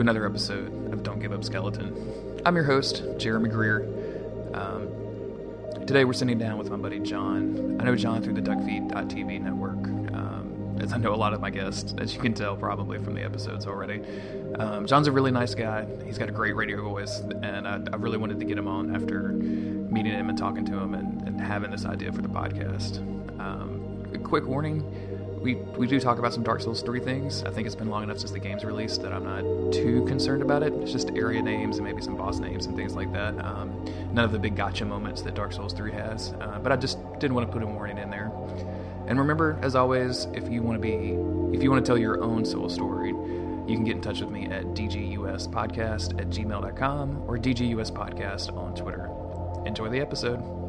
To another episode of Don't Give Up Skeleton. I'm your host, Jeremy Greer. Um, today we're sitting down with my buddy John. I know John through the DuckFeed.tv network, um, as I know a lot of my guests, as you can tell probably from the episodes already. Um, John's a really nice guy. He's got a great radio voice, and I, I, really wanted to get him on after meeting him and talking to him and, and having this idea for the podcast. Um, quick warning we we do talk about some Dark Souls 3 things. I think it's been long enough since the game's released that I'm not too concerned about it. It's just area names and maybe some boss names and things like that. Um, none of the big gotcha moments that Dark Souls 3 has. Uh, but I just didn't want to put a warning in there. And remember, as always, if you want to be, if you want to tell your own soul story, you can get in touch with me at dguspodcast at gmail.com or dguspodcast on Twitter. Enjoy the episode.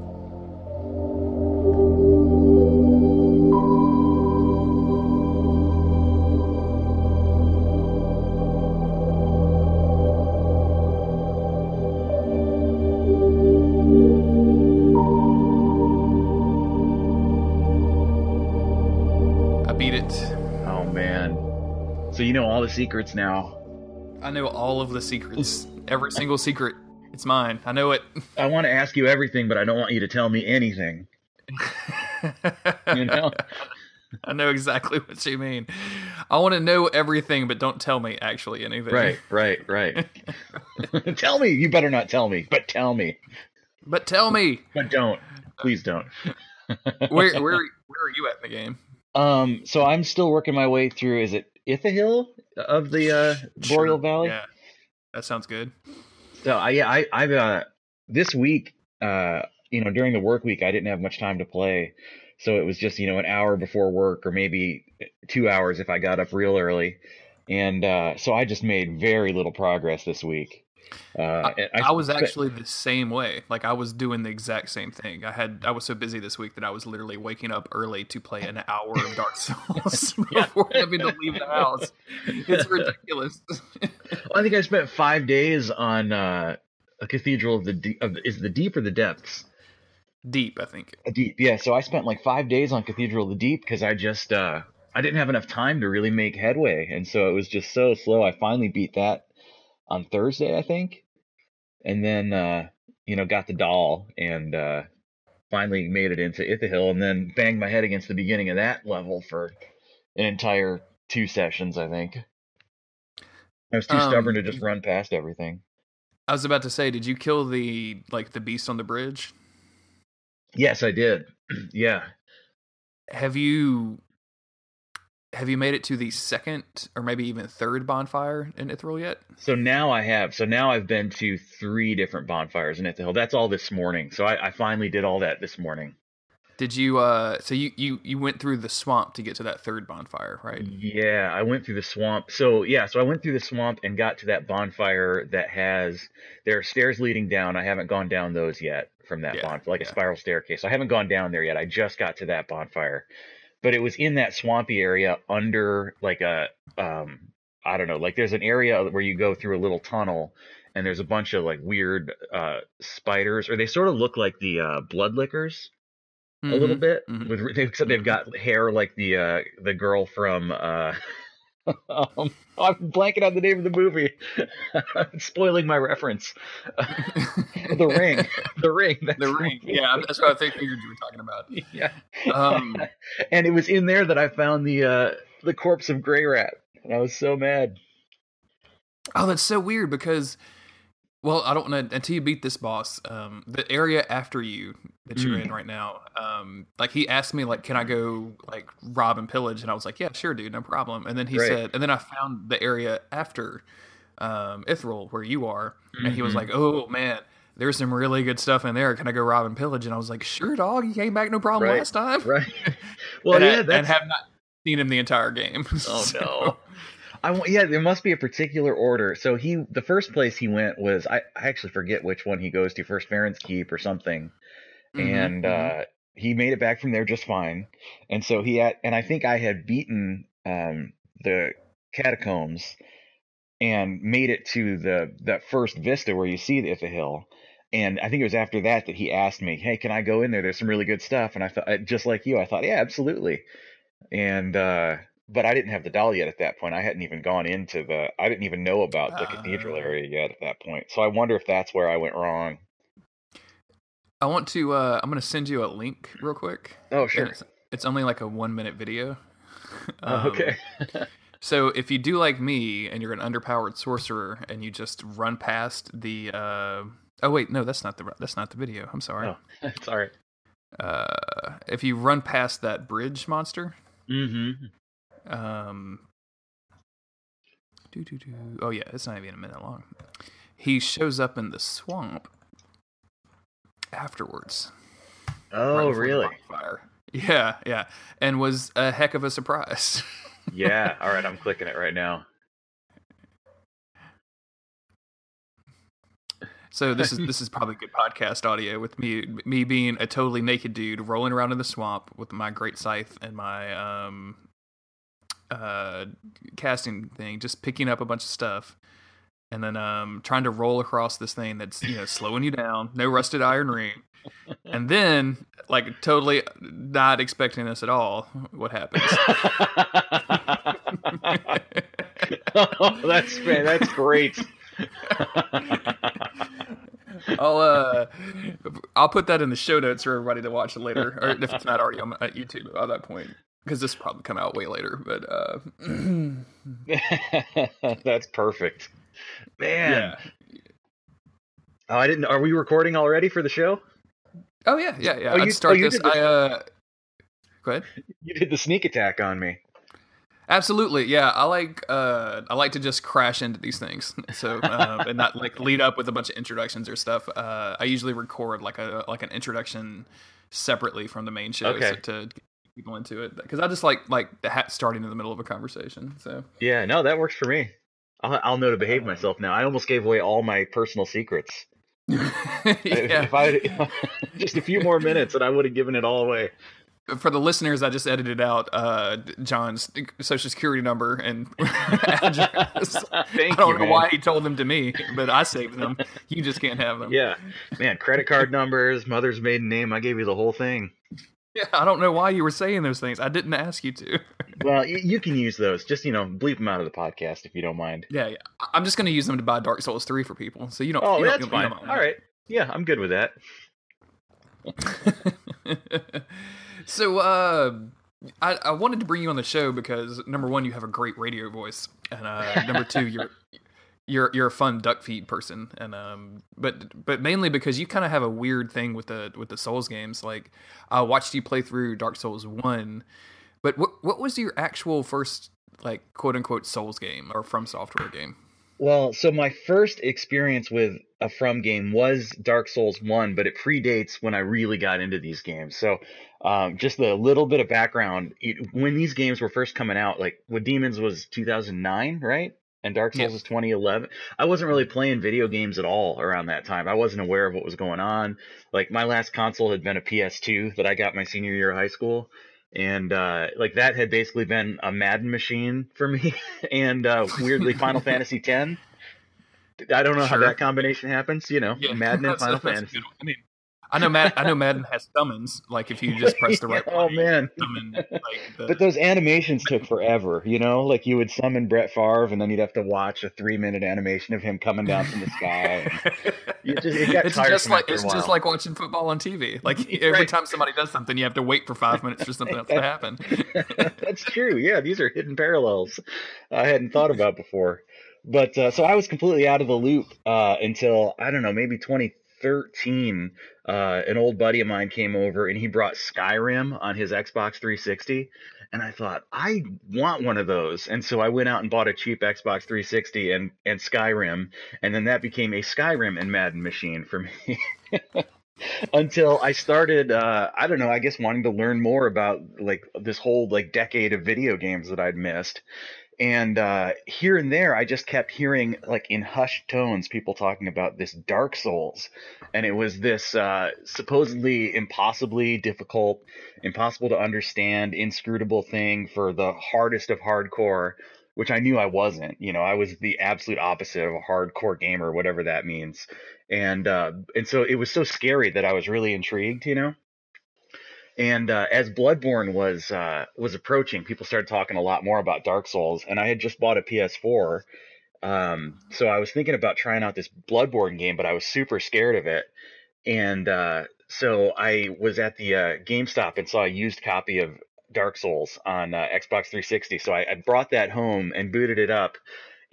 Secrets now. I know all of the secrets. Every single secret. It's mine. I know it. I want to ask you everything, but I don't want you to tell me anything. you know? I know exactly what you mean. I want to know everything, but don't tell me actually anything. Right, right, right. tell me. You better not tell me, but tell me. But tell me. But don't. Please don't. where where where are you at in the game? Um, so I'm still working my way through. Is it Irithyll of the uh, Boreal. Valley. Yeah, that sounds good. So I yeah I I've uh, this week uh you know during the work week I didn't have much time to play, so it was just you know an hour before work or maybe two hours if I got up real early, and uh, so I just made very little progress this week. Uh, I, I, I, was actually the same way. Like I was doing the exact same thing. I had I was so busy this week that I was literally waking up early to play an hour of Dark Souls before having to leave the house. It's ridiculous. well, I think I spent five days on uh, a Cathedral of the Deep. Of, is the Deep or the Depths? Deep, I think. A deep, yeah. So I spent like five days on Cathedral of the Deep because I just uh, I didn't have enough time to really make headway, and so it was just so slow. I finally beat that on Thursday, I think, and then uh, you know got the doll and uh, finally made it into Irithyll, and then banged my head against the beginning of that level for an entire two sessions. I think I was too um, stubborn to just run past everything. I was about to say, did you kill the like the beast on the bridge? Yes, I did. yeah. Have you have you made it to the second or maybe even third bonfire in Irithyll yet? So now I have. So now I've been to three different bonfires in Irithyll. That's all this morning. So I, I finally did all that this morning. Did you? uh So you you you went through the swamp to get to that third bonfire, right? Yeah, I went through the swamp. So yeah, so I went through the swamp and got to that bonfire that has there are stairs leading down. I haven't gone down those yet from that yeah, bonfire, like yeah. a spiral staircase. So I haven't gone down there yet. I just got to that bonfire but it was in that swampy area under like a um I don't know, like there's an area where you go through a little tunnel and there's a bunch of like weird uh spiders or they sort of look like the uh bloodlickers mm-hmm. a little mm-hmm, bit mm-hmm. with except they've got hair like the uh the girl from uh um, I'm blanking on the name of the movie. spoiling my reference. the Ring. The Ring. the Ring. Yeah, that's what I think figured you were talking about. Yeah. Um, and it was in there that I found the uh, the corpse of Greirat, and I was so mad. Oh, that's so weird because well, I don't know until you beat this boss. Um, the area after you that you're mm. in right now, um, like he asked me, like, can I go like rob and pillage? And I was like, yeah, sure, dude, no problem. And then he said, and then I found the area after um, Irithyll where you are, mm-hmm. and he was mm-hmm. like, oh man, there's some really good stuff in there. Can I go rob and pillage? And I was like, sure, dog, you came back no problem right. last time, right? Well, and yeah, I, and have not seen him the entire game. Oh so. no. I yeah, there must be a particular order. So he, the first place he went was I, I actually forget which one he goes to first, Farron's Keep or something, mm-hmm, and mm-hmm. uh, he made it back from there just fine. And so he had, and I think I had beaten um, the catacombs and made it to the that first vista where you see the Irithyll. And I think it was after that that he asked me, "Hey, can I go in there? There's some really good stuff." And I thought, just like you, I thought, "Yeah, absolutely." And uh, but I didn't have the doll yet at that point. I hadn't even gone into the. I didn't even know about the cathedral Uh. area yet at that point. So I wonder if that's where I went wrong. I want to. Uh, I'm going to send you a link real quick. Oh sure. It's, it's only like a one minute video. Oh, Um, okay. So if you do like me and you're an underpowered sorcerer and you just run past the. Uh, oh wait, no, that's not the that's not the video. I'm sorry. Oh, it's all right. Uh, if you run past that bridge monster, Mm-hmm. Um, doo, doo, doo. oh yeah, it's not even a minute long. He shows up in the swamp afterwards. Oh the really? Fire. Yeah, yeah, and was a heck of a surprise. yeah. All right. I'm clicking it right now. So this is this is probably good podcast audio with me me being a totally naked dude rolling around in the swamp with my great scythe and my um uh casting thing, just picking up a bunch of stuff. And then um trying to roll across this thing that's, you know, slowing you down, no rusted iron ring. And then like totally not expecting this at all, what happens? oh, that's man, that's great. I'll uh, I'll put that in the show notes for everybody to watch it later, or if it's not already on YouTube at that point, because this will probably come out way later. But uh, that's perfect, man. yeah, Oh, I didn't. Are we recording already for the show? oh yeah, yeah, yeah. Oh, you- I'd start oh, this. the- I uh, go ahead. You did the sneak attack on me. Absolutely, yeah. I like uh, I like to just crash into these things, so uh, and not like lead up with a bunch of introductions or stuff. Uh, I usually record like a like an introduction separately from the main show Okay. to get people into it because I just like like the hat starting in the middle of a conversation. So Yeah, no, that works for me. I'll, I'll know to behave myself now. I almost gave away all my personal secrets. If- yeah. If I just a few more minutes, and I would have given it all away. For the listeners, I just edited out uh, John's social security number and address. Thank I don't you, know man. why he told them to me, but I saved them. You just can't have them. Yeah, man, credit card numbers, mother's maiden name. I gave you the whole thing. Yeah, I don't know why you were saying those things. I didn't ask you to. Well, you, can use those. Just you know, bleep them out of the podcast if you don't mind. Yeah, yeah. I'm just going to use them to buy Dark Souls 3 for people. So you don't. Oh, you don't- that's fine. don't- All right. Yeah, I'm good with that. so uh I, I wanted to bring you on the show because number one, you have a great radio voice, and uh, number two, you're you're you're a fun duck feed person, and um, but but mainly because you kind of have a weird thing with the with the Souls games. Like I watched you play through Dark Souls one, but what what was your actual first like quote unquote Souls game or From Software game? Well, so my first experience with a From game was Dark Souls 1, but it predates when I really got into these games. So, um, just a little bit of background. It, when these games were first coming out, like with Demons was 2009, right? And Dark Souls Yeah. was 2011. I wasn't really playing video games at all around that time. I wasn't aware of what was going on. Like my last console had been a PS2 that I got my senior year of high school. And uh, like that had basically been a Madden machine for me, and uh, weirdly Final Fantasy X. I don't know how that combination happens. You know, Madden and Final Fantasy. I mean, I know Mad, I know Madden has summons. Like if you just press the right. oh button, man! summon, like, the, But those animations took forever. You know, like you would summon Brett Favre, and then you'd have to watch a three-minute animation of him coming down from the sky. Just- it it's just like it's just like watching football on TV. Like every Right. time somebody does something, you have to wait for five minutes for something else to happen. That's true. Yeah, these are hidden parallels I hadn't thought about before. But uh, so I was completely out of the loop uh, until I don't know, maybe 2013. Uh, an old buddy of mine came over and he brought Skyrim on his Xbox 360, and I thought I want one of those, and so I went out and bought a cheap Xbox 360 and and Skyrim, and then that became a Skyrim and Madden machine for me. until I started, uh, I don't know, I guess wanting to learn more about like this whole like decade of video games that I'd missed. And uh, here and there, I just kept hearing like in hushed tones people talking about this Dark Souls, and it was this uh, supposedly impossibly difficult, impossible to understand, inscrutable thing for the hardest of hardcore, which I knew I wasn't. You know, I was the absolute opposite of a hardcore gamer, whatever that means and uh, and so it was so scary that I was really intrigued, you know. And uh, as Bloodborne was uh, was approaching, people started talking a lot more about Dark Souls, and I had just bought a PS4, um, so I was thinking about trying out this Bloodborne game, but I was super scared of it. And uh, so I was at the uh, GameStop and saw a used copy of Dark Souls on uh, Xbox 360. So I, I, brought that home and booted it up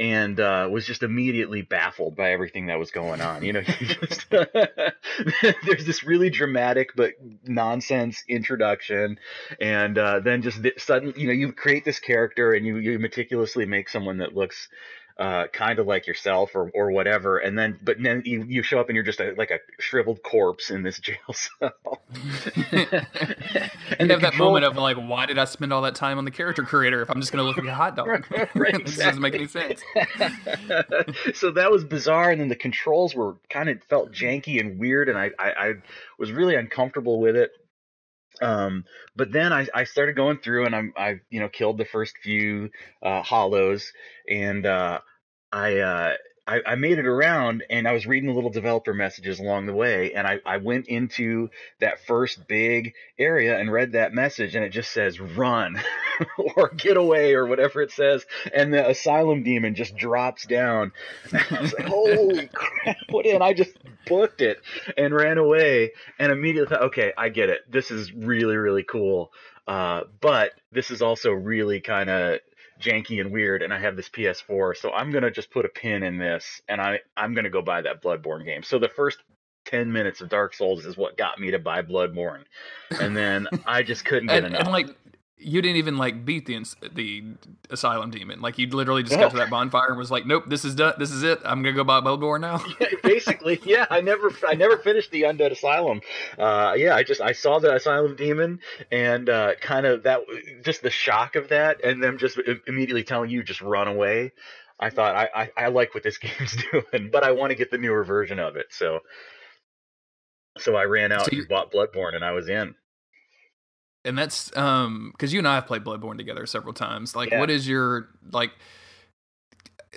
and uh, was just immediately baffled by everything that was going on. You know, just, there's this really dramatic but nonsense introduction, and uh, then just suddenly, you know, you create this character and you you meticulously make someone that looks uh, kind of like yourself or, or whatever. And then, but then you, you show up and you're just a, like a shriveled corpse in this jail cell. and have that moment of like, why did I spend all that time on the character creator if I'm just going to look like a hot dog? right, this doesn't make any sense. so that was bizarre. And then the controls were kind of felt janky and weird. And I, I, I was really uncomfortable with it. Um, but then I, I started going through and I'm, I, you know, killed the first few, uh, hollows and, uh, I, uh, I, I, made it around and I was reading the little developer messages along the way and I, I went into that first big area and read that message and it just says run or get away or whatever it says and the asylum demon just drops down. I was like, holy crap, what in? I just booked it and ran away and immediately thought, okay, I get it. This is really, really cool. Uh, but this is also really kind of janky and weird and I have this PS4, so I'm gonna just put a pin in this and I I'm gonna go buy that Bloodborne game. So the first 10 minutes of Dark Souls is what got me to buy Bloodborne. And then I just couldn't get and, enough. And like you didn't even like beat the the asylum demon. Like you literally just got to that bonfire and was like, "Nope, this is done. This is it. I'm gonna go buy Bloodborne now." yeah, basically, yeah. I never I never finished the undead asylum. Uh, yeah, I just I saw the asylum demon and uh, kind of that just the shock of that, and them just immediately telling you just run away. I thought I, I, I like what this game's doing, but I want to get the newer version of it. So so I ran out so and bought Bloodborne, and I was in and that's um because you and I have played Bloodborne together several times. Like, yeah. what is your like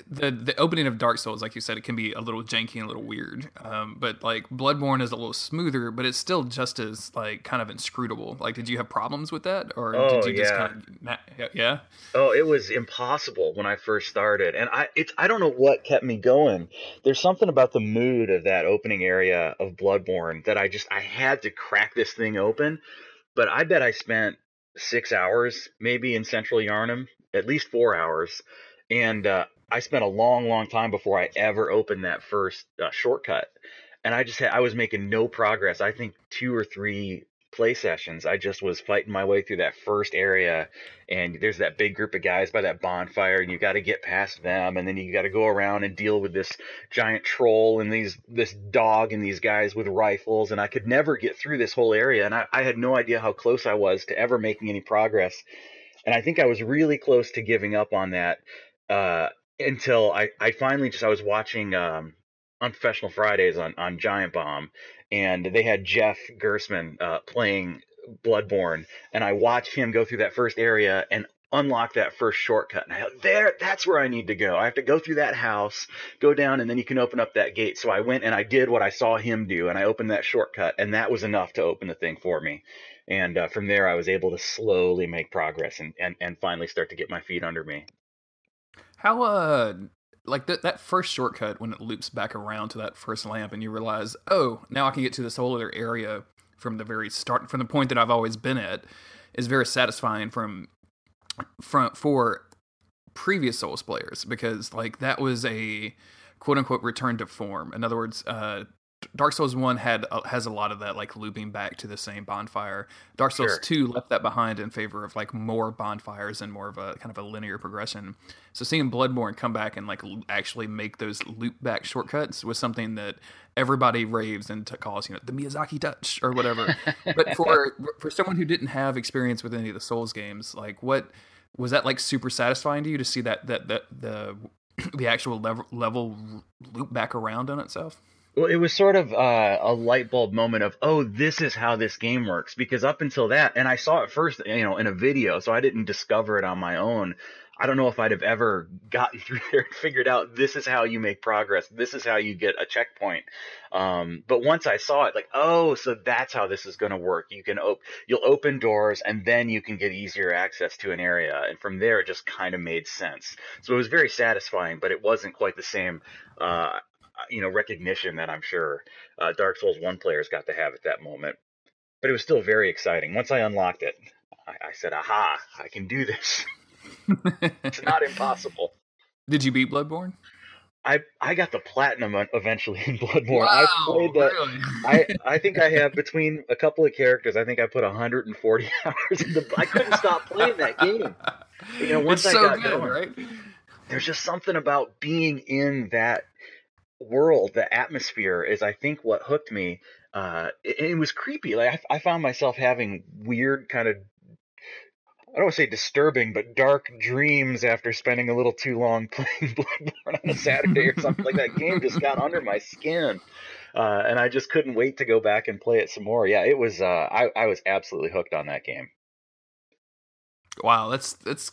the the opening of Dark Souls? Like you said, it can be a little janky and a little weird. Um, but like Bloodborne is a little smoother, but it's still just as like kind of inscrutable. Like, did you have problems with that, or oh, did you yeah. just kind of yeah? Oh, it was impossible when I first started, and I it's I don't know what kept me going. There's something about the mood of that opening area of Bloodborne that I just I had to crack this thing open but I bet I spent six hours maybe in central Yharnam, at least four hours. And uh, I spent a long, long time before I ever opened that first uh, shortcut. And I just had, I was making no progress. I think two or three play sessions, I just was fighting my way through that first area, and there's that big group of guys by that bonfire, and you got to get past them, and then you got to go around and deal with this giant troll and these this dog and these guys with rifles, and I could never get through this whole area, and I, I had no idea how close I was to ever making any progress, and I think I was really close to giving up on that uh, until I I finally just I was watching. Um, Unprofessional Fridays on, on Giant Bomb, and they had Jeff Gerstmann uh, playing Bloodborne, and I watched him go through that first area and unlock that first shortcut. And I thought, there, that's where I need to go. I have to go through that house, go down, and then you can open up that gate. So I went and I did what I saw him do, and I opened that shortcut, and that was enough to open the thing for me. And uh, from there, I was able to slowly make progress and, and, and finally start to get my feet under me. How uh like that that first shortcut when it loops back around to that first lamp and you realize, oh, now I can get to this whole other area from the very start from the point that I've always been at is very satisfying from from for previous Souls players because like that was a quote unquote return to form. In other words, uh, Dark Souls One had uh, has a lot of that like looping back to the same bonfire. Dark Souls sure. Two left that behind in favor of like more bonfires and more of a kind of a linear progression. So seeing Bloodborne come back and like actually make those loop back shortcuts was something that everybody raves and t- calls you know the Miyazaki touch or whatever. but for for someone who didn't have experience with any of the Souls games, like what was that like super satisfying to you to see that that that the the actual level level loop back around on itself? Well, it was sort of uh, a light bulb moment of, oh, this is how this game works. Because up until that, and I saw it first, you know, in a video, so I didn't discover it on my own. I don't know if I'd have ever gotten through there and figured out this is how you make progress. This is how you get a checkpoint. Um, but once I saw it, like, oh, so that's how this is going to work. You can op- you'll open doors and then you can get easier access to an area. And from there, it just kind of made sense. So it was very satisfying, but it wasn't quite the same, uh, you know, recognition that I'm sure uh, Dark Souls 1 players got to have at that moment. But it was still very exciting. Once I unlocked it, I, I said, aha, I can do this. it's not impossible. Did you beat Bloodborne? I I got the platinum eventually in Bloodborne. Wow, I played that. Really? I I think I have between a couple of characters. I think I put 140 hours in the. I couldn't stop playing that game. You know, once it's I so got good, going, right? There's just something about being in that world, the atmosphere is, I think, what hooked me. Uh, it, it was creepy. Like I, I found myself having weird kind of I don't want to say disturbing, but dark dreams after spending a little too long playing Bloodborne on a Saturday or something like that. Game just got under my skin, uh, and I just couldn't wait to go back and play it some more. Yeah, it was. Uh, I I was absolutely hooked on that game. Wow, that's that's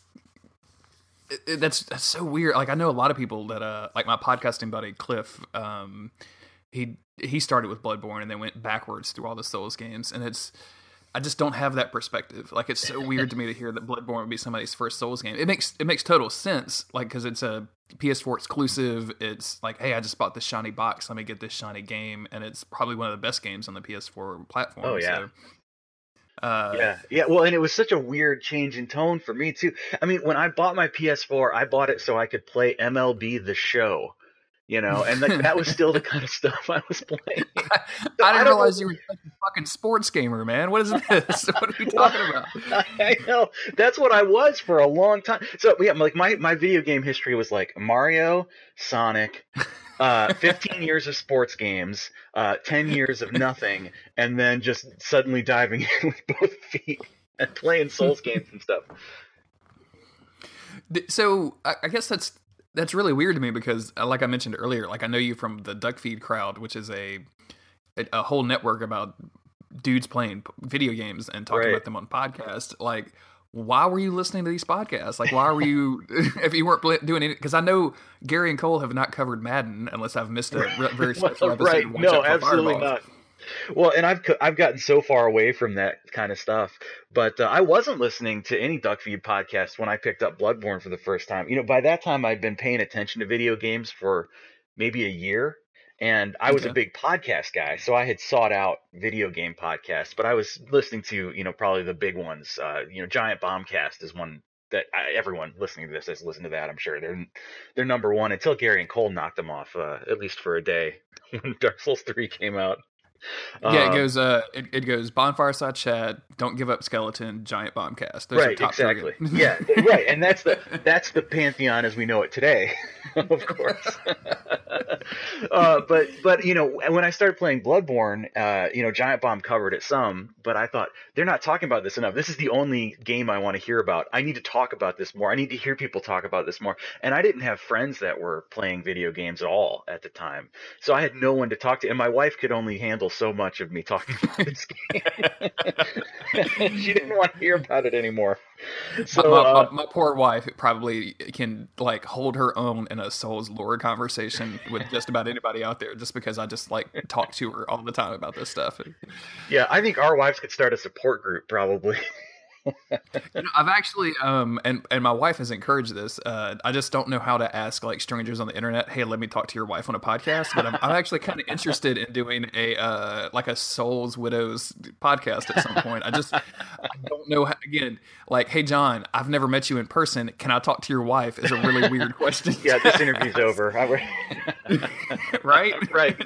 that's that's so weird. Like I know a lot of people that uh like my podcasting buddy Cliff, um, he he started with Bloodborne and then went backwards through all the Souls games, and it's I just don't have that perspective. Like it's so weird to me to hear that Bloodborne would be somebody's first Souls game. It makes it makes total sense, like because it's a PS4 exclusive. It's like, hey, I just bought this shiny box. Let me get this shiny game, and it's probably one of the best games on the PS4 platform. Oh yeah. So, uh, yeah, yeah. Well, and it was such a weird change in tone for me too. I mean, when I bought my PS4, I bought it so I could play MLB The Show you know, and like that was still the kind of stuff I was playing. So I didn't I realize know. you were such a fucking sports gamer, man. What is this? what are you talking about? I know that's what I was for a long time. So yeah, like my my video game history was like Mario, Sonic, uh, 15 years of sports games, uh, 10 years of nothing, and then just suddenly diving in with both feet and playing Souls games and stuff. So I guess that's that's really weird to me because, uh, like I mentioned earlier, like I know you from the Duck Feed crowd, which is a a, whole network about dudes playing video games and talking right. about them on podcasts. Like, why were you listening to these podcasts? Like, why were you if you weren't doing it? Because I know Gary and Cole have not covered Madden unless I've missed a very special episode. right? No, absolutely not. Well, and I've I've gotten so far away from that kind of stuff, but uh, I wasn't listening to any Duckfeed podcast when I picked up Bloodborne for the first time. You know, by that time I'd been paying attention to video games for maybe a year, and I was okay. a big podcast guy, so I had sought out video game podcasts. But I was listening to you know probably the big ones. Uh, you know, Giant Bombcast is one that I, everyone listening to this has listened to that. I'm sure they're they're number one until Gary and Cole knocked them off uh, at least for a day when Dark Souls three came out. Yeah, um, it goes. Uh, it, it goes bonfire side chat. Don't give up skeleton. Giant bombcast. Those right, exactly. yeah, right, and that's the that's the pantheon as we know it today, of course. uh, but but you know when I started playing Bloodborne, uh, you know Giant Bomb covered it some, but I thought they're not talking about this enough. This is the only game I want to hear about. I need to talk about this more. I need to hear people talk about this more. And I didn't have friends that were playing video games at all at the time, so I had no one to talk to, and my wife could only handle so much of me talking about this game. she didn't want to hear about it anymore. So, my, my, uh, my, poor wife probably can like hold her own in a Souls lore conversation with just about anybody out there, just because I just like talk to her all the time about this stuff. Yeah, I think our wives could start a support group probably. you know, I've actually, um, and and my wife has encouraged this. Uh, I just don't know how to ask like strangers on the internet, "Hey, let me talk to your wife on a podcast." But I'm, I'm actually kind of interested in doing a uh, like a Souls Widows podcast at some point. I just I don't know. How, again, like, "Hey, John, I've never met you in person. Can I talk to your wife?" Is a really weird question. yeah, this interview's over. right, right.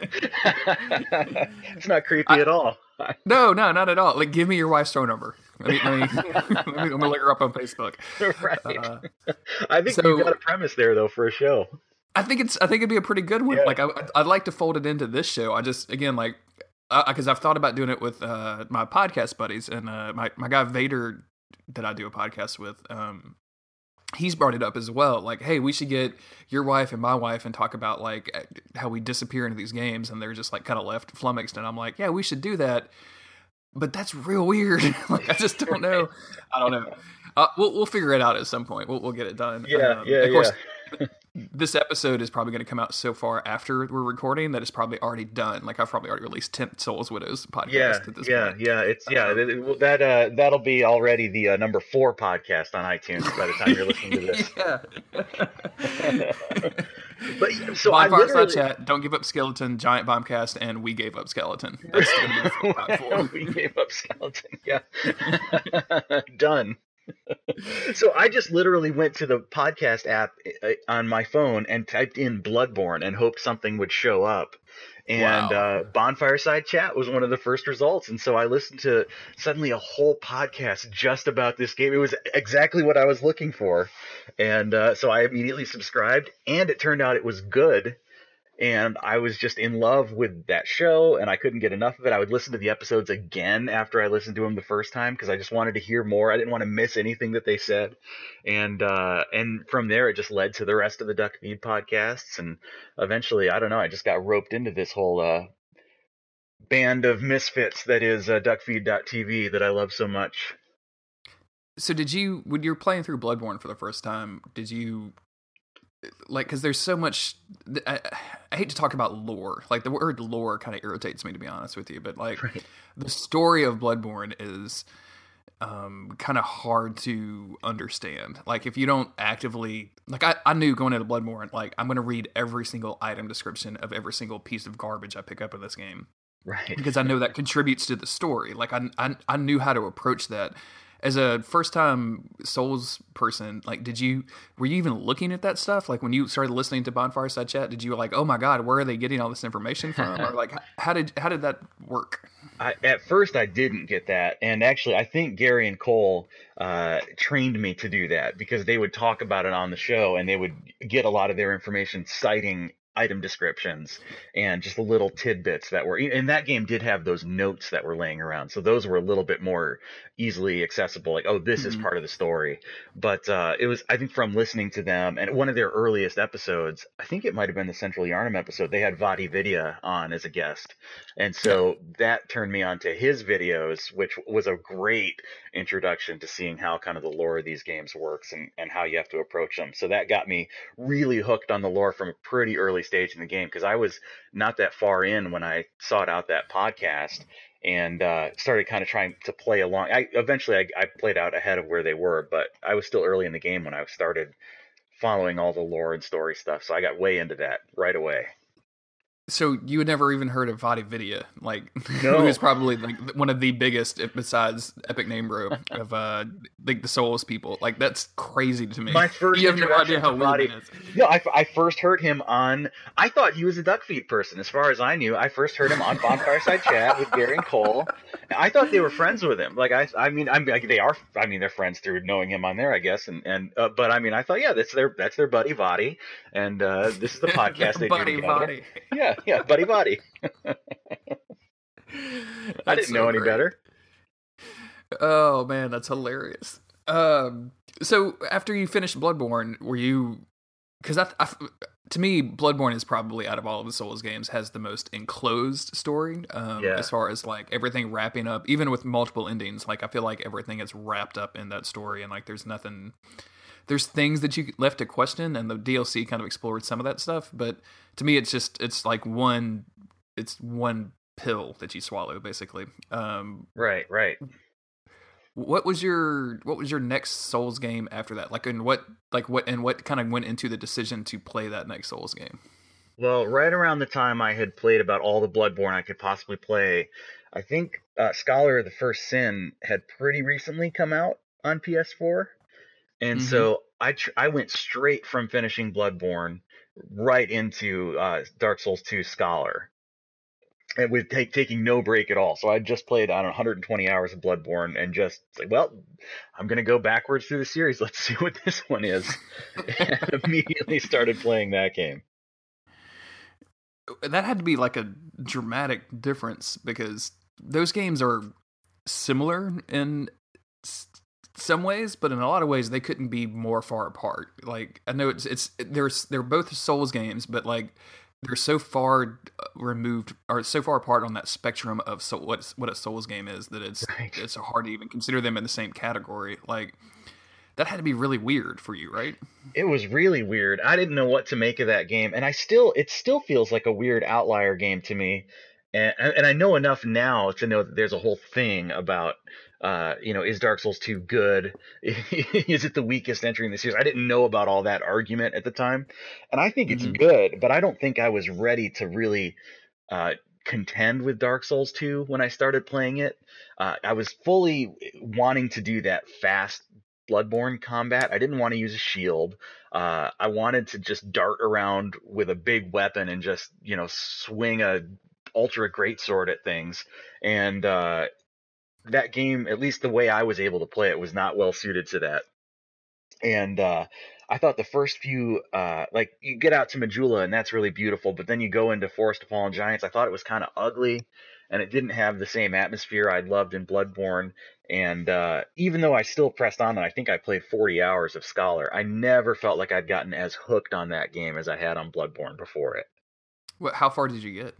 it's not creepy I, at all. no, no, not at all. Like, give me your wife's phone number. Let me, let me, let me, let me look her up on Facebook. Right. Uh, I think so, you got a premise there, though, for a show. I think it's. I think it'd be a pretty good one. Yeah. Like, I, would like to fold it into this show. I just, again, like, because I've thought about doing it with uh, my podcast buddies and uh, my my guy Vader that I do a podcast with. Um, he's brought it up as well like hey we should get your wife and my wife and talk about like how we disappear into these games and they're just like kind of left flummoxed and i'm like yeah we should do that but that's real weird like i just don't know i don't know Uh, we'll we'll figure it out at some point. We'll we'll get it done. Yeah, um, yeah, of course, yeah. this episode is probably going to come out so far after we're recording that it's probably already done. Like I've probably already released 10 Souls Widows podcast Yeah, at this yeah, point. yeah. It's yeah. Um, that- it- that uh, that'll be already the uh, number four podcast on iTunes by the time you're listening to this. yeah. But so I literally Chat, Don't Give Up Skeleton, Giant Bombcast, and We Gave Up Skeleton. That's gonna be the full we gave up skeleton. Yeah, done. So I just literally went to the podcast app uh, on my phone and typed in Bloodborne and hoped something would show up. And Wow. uh, Bonfire Side Chat was one of the first results, and so I listened to suddenly a whole podcast just about this game. It was exactly what I was looking for, and uh, so I immediately subscribed. And it turned out it was good, and I was just in love with that show, and I couldn't get enough of it. I would listen to the episodes again after I listened to them the first time because I just wanted to hear more. I didn't want to miss anything that they said, and uh, and from there it just led to the rest of the Duck Feed podcasts, and eventually I don't know, I just got roped into this whole uh, band of misfits that is uh, DuckFeed.tv that I love so much. So did you when you're playing through Bloodborne for the first time? Did you like because there's so much? I, I hate to talk about lore. Like the word lore kind of irritates me to be honest with you. But like Right. the story of Bloodborne is um kind of hard to understand. Like if you don't actively like I, I knew going into Bloodborne like I'm going to read every single item description of every single piece of garbage I pick up in this game Right. because I know that contributes to the story. Like I, I, I knew how to approach that. As a first time Souls person, like, did you were you even looking at that stuff? Like when you started listening to Bonfire Side Chat, did you like, oh my god, where are they getting all this information from? or like, how did how did that work? I, at first, I didn't get that, and actually, I think Gary and Cole uh, trained me to do that because they would talk about it on the show, and they would get a lot of their information citing item descriptions and just little tidbits that were. And that game did have those notes that were laying around, so those were a little bit more easily accessible. Like, oh, this is Mhm. part of the story. But uh, it was, I think, from listening to them, and one of their earliest episodes, I think it might have been the Central Yharnam episode. They had Vaati Vidya on as a guest, and so that turned me on to his videos, which was a great introduction to seeing how kind of the lore of these games works and, and how you have to approach them. So that got me really hooked on the lore from a pretty early stage in the game because I was not that far in when I sought out that podcast and uh, started kind of trying to play along. I eventually I, I played out ahead of where they were, but I was still early in the game when I started following all the lore and story stuff. So I got way into that right away. So you had never even heard of Vaati Vidya, like No. who is probably like one of the biggest, besides Epic Name Bro, of uh like the Souls people. Like that's crazy to me. My first you have no idea how weird Vaati- it is. No, I, I first heard him on. I thought he was a duck feed person. As far as I knew, I first heard him on Bonfire Side Chat with Gary and Cole. I thought they were friends with him. Like I, I mean, I'm like they are. I mean, they're friends through knowing him on there, I guess. And and uh, but I mean, I thought yeah, that's their that's their buddy Vaati, and uh, this is the podcast they Buddy do together. Vaati. Yeah, yeah, buddy Vaati. I didn't so know any great. better. Oh man, that's hilarious. Um, so after you finished Bloodborne, were you? Because I, I, to me, Bloodborne is probably out of all of the Souls games has the most enclosed story. Um, Yeah. As far as like everything wrapping up, even with multiple endings, like I feel like everything is wrapped up in that story, and like there's nothing. There's things that you left to question, and the DLC kind of explored some of that stuff. But to me, it's just it's like one, it's one pill that you swallow basically. Um, Right, right. what was your what was your next Souls game after that? Like, and what like what and what kind of went into the decision to play that next Souls game? Well, right around the time I had played about all the Bloodborne I could possibly play, I think uh, Scholar of the First Sin had pretty recently come out on PS4, and Mhm. so I tr- I went straight from finishing Bloodborne right into uh, Dark Souls 2 Scholar, and with take, taking no break at all. So I just played on 120 hours of Bloodborne and just like, well, I'm gonna go backwards through the series. Let's see what this one is. and immediately started playing that game. That had to be like a dramatic difference because those games are similar in some ways, but in a lot of ways they couldn't be more far apart. Like I know it's it's there's they're both Souls games, but like they're so far uh, removed or so far apart on that spectrum of so what what a Souls game is that it's Right. it's hard to even consider them in the same category. Like that had to be really weird for you, right? It was really weird. I didn't know what to make of that game, and I still it still feels like a weird outlier game to me. And and I know enough now to know that there's a whole thing about uh, you know, is Dark Souls 2 good? is it the weakest entry in the series? I didn't know about all that argument at the time. And I think it's mm-hmm. good, but I don't think I was ready to really uh, contend with Dark Souls 2 when I started playing it. Uh, I was fully wanting to do that fast Bloodborne combat. I didn't want to use a shield. Uh, I wanted to just dart around with a big weapon and just, you know, swing a ultra great sword at things. And uh, that game, at least the way I was able to play it, was not well suited to that. And uh, I thought the first few, uh, like you get out to Majula and that's really beautiful, but then you go into Forest of Fallen Giants. I thought it was kind of ugly, and it didn't have the same atmosphere I'd loved in Bloodborne. And uh, even though I still pressed on, and I think I played 40 hours of Scholar, I never felt like I'd gotten as hooked on that game as I had on Bloodborne before it. What? How far did you get?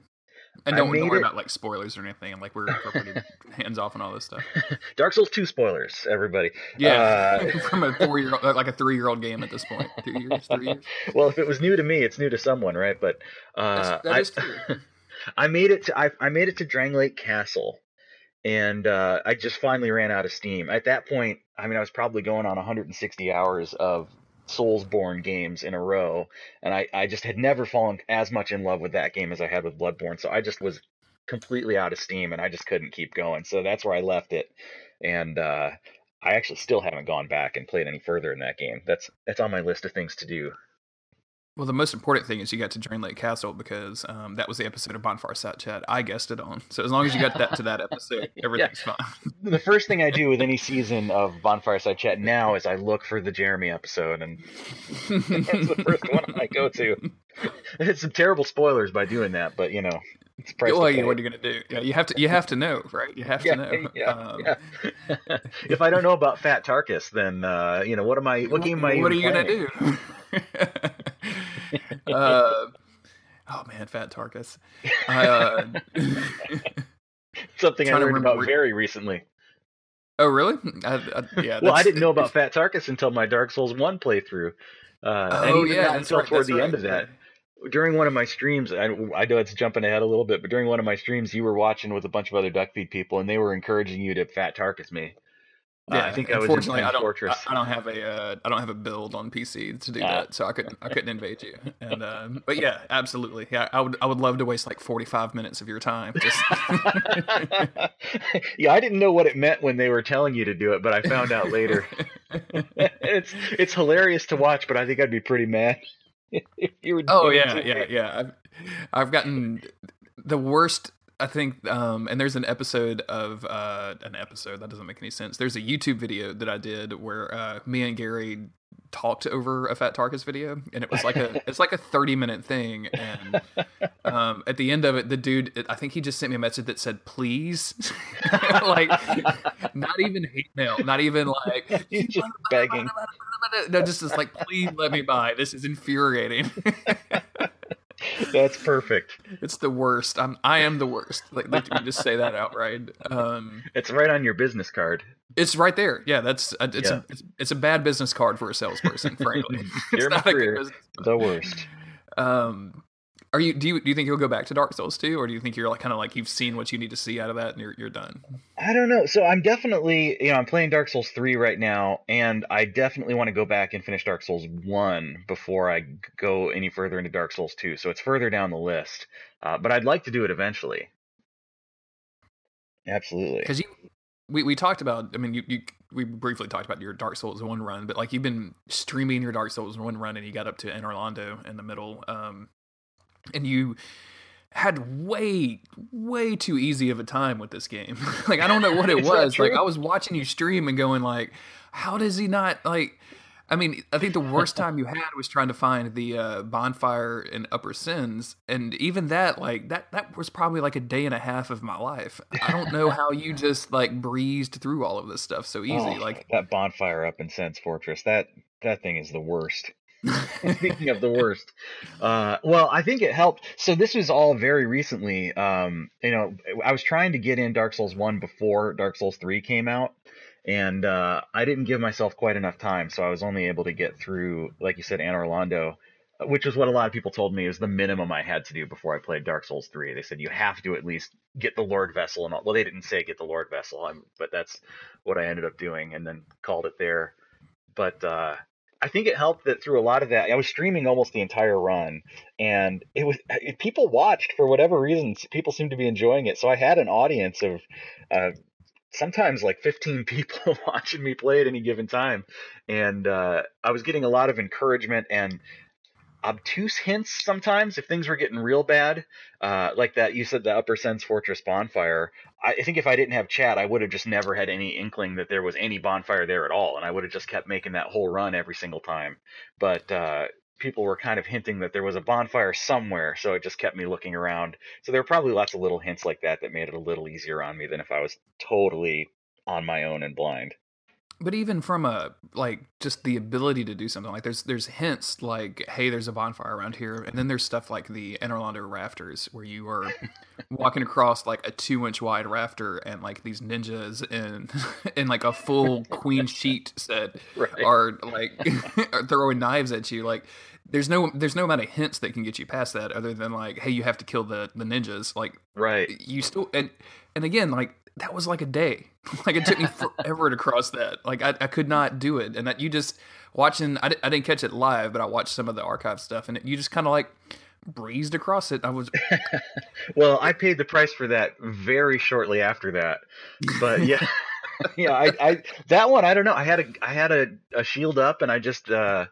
And don't, don't worry it... about like spoilers or anything. Like we're, we're pretty hands off on all this stuff. Dark Souls two spoilers, everybody. Yeah, uh... from a four year old, like a three year old game at this point. Two years, three years. Well, if it was new to me, it's new to someone, right? But uh, That's, that is true. I made it to I, I made it to Drangleic Castle, and uh, I just finally ran out of steam. At that point, I mean, I was probably going on 160 hours of Soulsborne games in a row, and I, I just had never fallen as much in love with that game as I had with Bloodborne. So I just was completely out of steam, and I just couldn't keep going. So that's where I left it, and uh, I actually still haven't gone back and played any further in that game. That's that's on my list of things to do. Well, the most important thing is you got to Drangleic Castle because um, that was the episode of Bonfire Side Chat I guessed it on. So as long as you got that to that episode, everything's yeah. fine. The first thing I do with any season of Bonfire Side Chat now is I look for the Jeremy episode, and that's the first one I go to. It's some terrible spoilers by doing that, but you know, it's price. Well, what are you gonna do? Yeah, you have to. You have to know, right? You have yeah, to know. Yeah, um, yeah. if I don't know about Fat Tarkus, then uh, you know what am I? What game am I? What are you gonna do? uh, oh man, Fat Tarkus. Uh, Something I learned about very recently. Oh really? I, I, yeah. well, I didn't know about Fat Tarkus until my Dark Souls one playthrough. Uh, oh yeah, until right, toward the right, end of that. During one of my streams, I, I know it's jumping ahead a little bit, but during one of my streams, you were watching with a bunch of other duck feed people, and they were encouraging you to Fat Tarkus me. Yeah, uh, I think I was unfortunately I don't. Fortress. I, I, don't have a uh, I don't have a build on PC to do uh, that, so I couldn't I couldn't invade you. And um, but yeah, absolutely. Yeah, I would I would love to waste like forty five minutes of your time. Just... yeah, I didn't know what it meant when they were telling you to do it, but I found out later. it's it's hilarious to watch, but I think I'd be pretty mad if you would. Oh yeah, yeah, yeah. I've I've gotten the worst I think, um, and there's an episode of uh, an episode that doesn't make any sense. There's a YouTube video that I did where uh, me and Gary talked over a Fat Tarkus video, and it was like a it's like a 30 minute thing. And um, at the end of it, the dude, I think he just sent me a message that said "please," like not even hate mail, not even like he's just begging. No, just, just like please let me buy. This is infuriating. That's perfect. It's the worst. I'm I am the worst. Like, like just say that outright. Um, it's right on your business card. It's right there. Yeah, that's a, it's yeah. a it's, it's, a bad business card for a salesperson. frankly, it's not business the worst. Um, are you do you do you think you'll go back to Dark Souls 2 or do you think you're like kind of like you've seen what you need to see out of that and you're you're done? I don't know. So I'm definitely, you know, I'm playing Dark Souls 3 right now and I definitely want to go back and finish Dark Souls 1 before I go any further into Dark Souls 2. So it's further down the list. Uh, but I'd like to do it eventually. Absolutely. Cuz you we, we talked about I mean you, you we briefly talked about your Dark Souls 1 run, but like you've been streaming your Dark Souls 1 run and you got up to Anor Londo in the middle. Um and you had way way too easy of a time with this game. Like i don't know what it was. Like i was watching you stream and going like how does he not like i mean i think the worst time you had was trying to find the uh, bonfire in upper Sen's and even that like that that was probably like a day and a half of my life. I don't know how you just like breezed through all of this stuff so easy oh, like that bonfire up in Sen's Fortress that that thing is the worst Speaking of the worst, uh, well, I think it helped. So this was all very recently. Um, you know, I was trying to get in Dark Souls one before Dark Souls three came out, and uh, I didn't give myself quite enough time, so I was only able to get through, like you said, Anor Orlando, which is what a lot of people told me is the minimum I had to do before I played Dark Souls 3. They said you have to at least get the Lord Vessel and all. Well, they didn't say get the Lord Vessel, but that's what I ended up doing, and then called it there. But uh, I think it helped that through a lot of that, I was streaming almost the entire run, and it was people watched for whatever reasons. People seemed to be enjoying it, so I had an audience of uh, sometimes like 15 people watching me play at any given time, and uh, I was getting a lot of encouragement and obtuse hints sometimes if things were getting real bad, uh, like that you said the Upper Sen's Fortress bonfire. I think if I didn't have chat, I would have just never had any inkling that there was any bonfire there at all, and I would have just kept making that whole run every single time. But uh, people were kind of hinting that there was a bonfire somewhere, so it just kept me looking around. So there were probably lots of little hints like that that made it a little easier on me than if I was totally on my own and blind but even from a like just the ability to do something like there's there's hints like hey there's a bonfire around here and then there's stuff like the Anor rafters where you are walking across like a two inch wide rafter and like these ninjas in in like a full queen sheet set right. are like are throwing knives at you. Like there's no there's no amount of hints that can get you past that other than like hey you have to kill the the ninjas. Like right. you still and and again like that was like a day. like it took me forever to cross that. Like I, I could not do it. And that you just watching, I, I didn't catch it live, but I watched some of the archive stuff and it, you just kind of like breezed across it. I was. well, I paid the price for that very shortly after that. But yeah. yeah, I, I, that one, I don't know. I had a, I had a, a shield up and I just, uh,